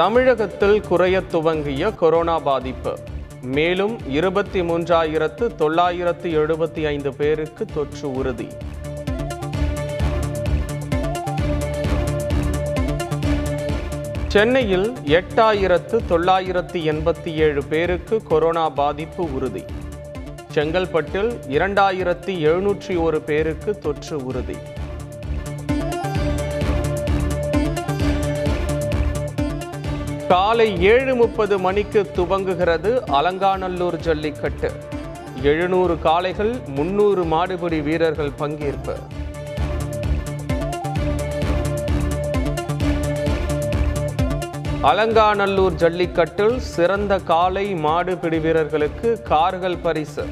தமிழகத்தில் குறையத் துவங்கிய கொரோனா பாதிப்பு. மேலும் இருபத்தி மூன்றாயிரத்து தொள்ளாயிரத்து எழுபத்தி ஐந்து பேருக்கு தொற்று உறுதி. சென்னையில் எட்டாயிரத்து தொள்ளாயிரத்து எண்பத்தி ஏழு பேருக்கு கொரோனா பாதிப்பு உறுதி. செங்கல்பட்டில் இரண்டாயிரத்தி எழுநூற்றி ஒரு பேருக்கு தொற்று உறுதி. காலை ஏழு முப்பது மணிக்கு துவங்குகிறது அலங்காநல்லூர் ஜல்லிக்கட்டு. எழுநூறு காளைகள் முன்னூறு மாடுபிடி வீரர்கள் பங்கேற்பு. அலங்காநல்லூர் ஜல்லிக்கட்டில் சிறந்த காளை மாடுபிடி வீரர்களுக்கு கார்கள் பரிசு.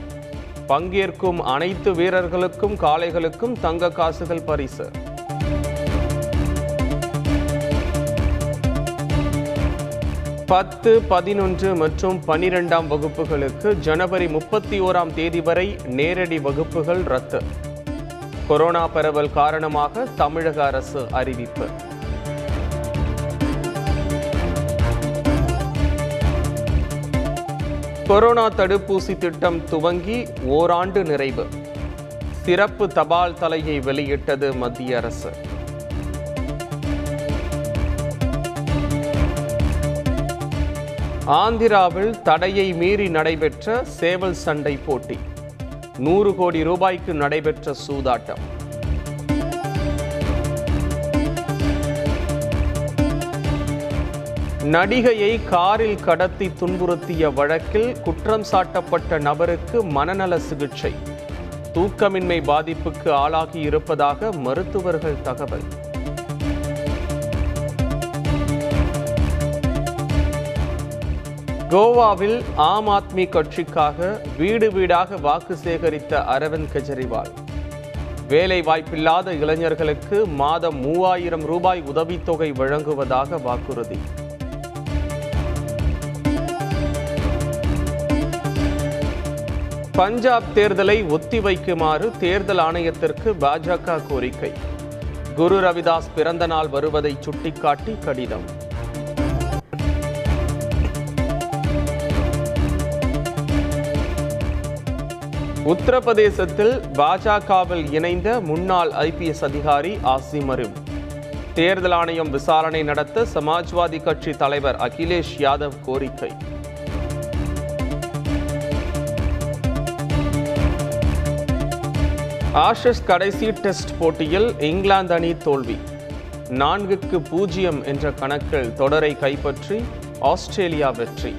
பங்கேற்கும் அனைத்து வீரர்களுக்கும் காளைகளுக்கும் தங்க காசுகள் பரிசு. பத்து பதினொன்று மற்றும் பனிரெண்டாம் வகுப்புகளுக்கு ஜனவரி முப்பத்தி ஓராம் தேதி வரை நேரடி வகுப்புகள் ரத்து. கொரோனா பரவல் காரணமாக தமிழக அரசு அறிவிப்பு. கொரோனா தடுப்பூசி திட்டம் துவங்கி ஓராண்டு நிறைவு. சிறப்பு தபால் தலையை வெளியிட்டது மத்திய அரசு. ஆந்திராவில் தடையை மீறி நடைபெற்ற சேவல் சண்டை போட்டி. நூறு கோடி ரூபாய்க்கு நடைபெற்ற சூதாட்டம். நடிகையை காரில் கடத்தி துன்புறுத்திய வழக்கில் குற்றம் சாட்டப்பட்ட நபருக்கு மனநல சிகிச்சை. தூக்கமின்மை பாதிப்புக்கு ஆளாகி இருப்பதாக மருத்துவர்கள் தகவல். கோவாவில் ஆம் ஆத்மி கட்சிக்காக வீடு வீடாக வாக்கு சேகரித்த அரவிந்த் கெஜ்ரிவால். வேலை வாய்ப்பில்லாத இளைஞர்களுக்கு மாதம் மூவாயிரம் ரூபாய் உதவித்தொகை வழங்குவதாக வாக்குறுதி. பஞ்சாப் தேர்தலை ஒத்திவைக்குமாறு தேர்தல் ஆணையத்திற்கு பாஜக கோரிக்கை. குரு ரவிதாஸ் பிறந்த நாள் வருவதை சுட்டிக்காட்டி கடிதம். உத்தரப்பிரதேசத்தில் பாஜகவில் இணைந்த முன்னாள் ஐபிஎஸ் அதிகாரி ஆசிம் அரும். தேர்தல் ஆணையம் விசாரணை நடத்த சமாஜ்வாதி கட்சி தலைவர் அகிலேஷ் யாதவ் கோரிக்கை. ஆஷஸ் கடைசி டெஸ்ட் போட்டியில் இங்கிலாந்து அணி தோல்வி. நான்குக்கு பூஜ்ஜியம் என்ற கணக்கில் தொடரை கைப்பற்றி ஆஸ்திரேலியா வெற்றி.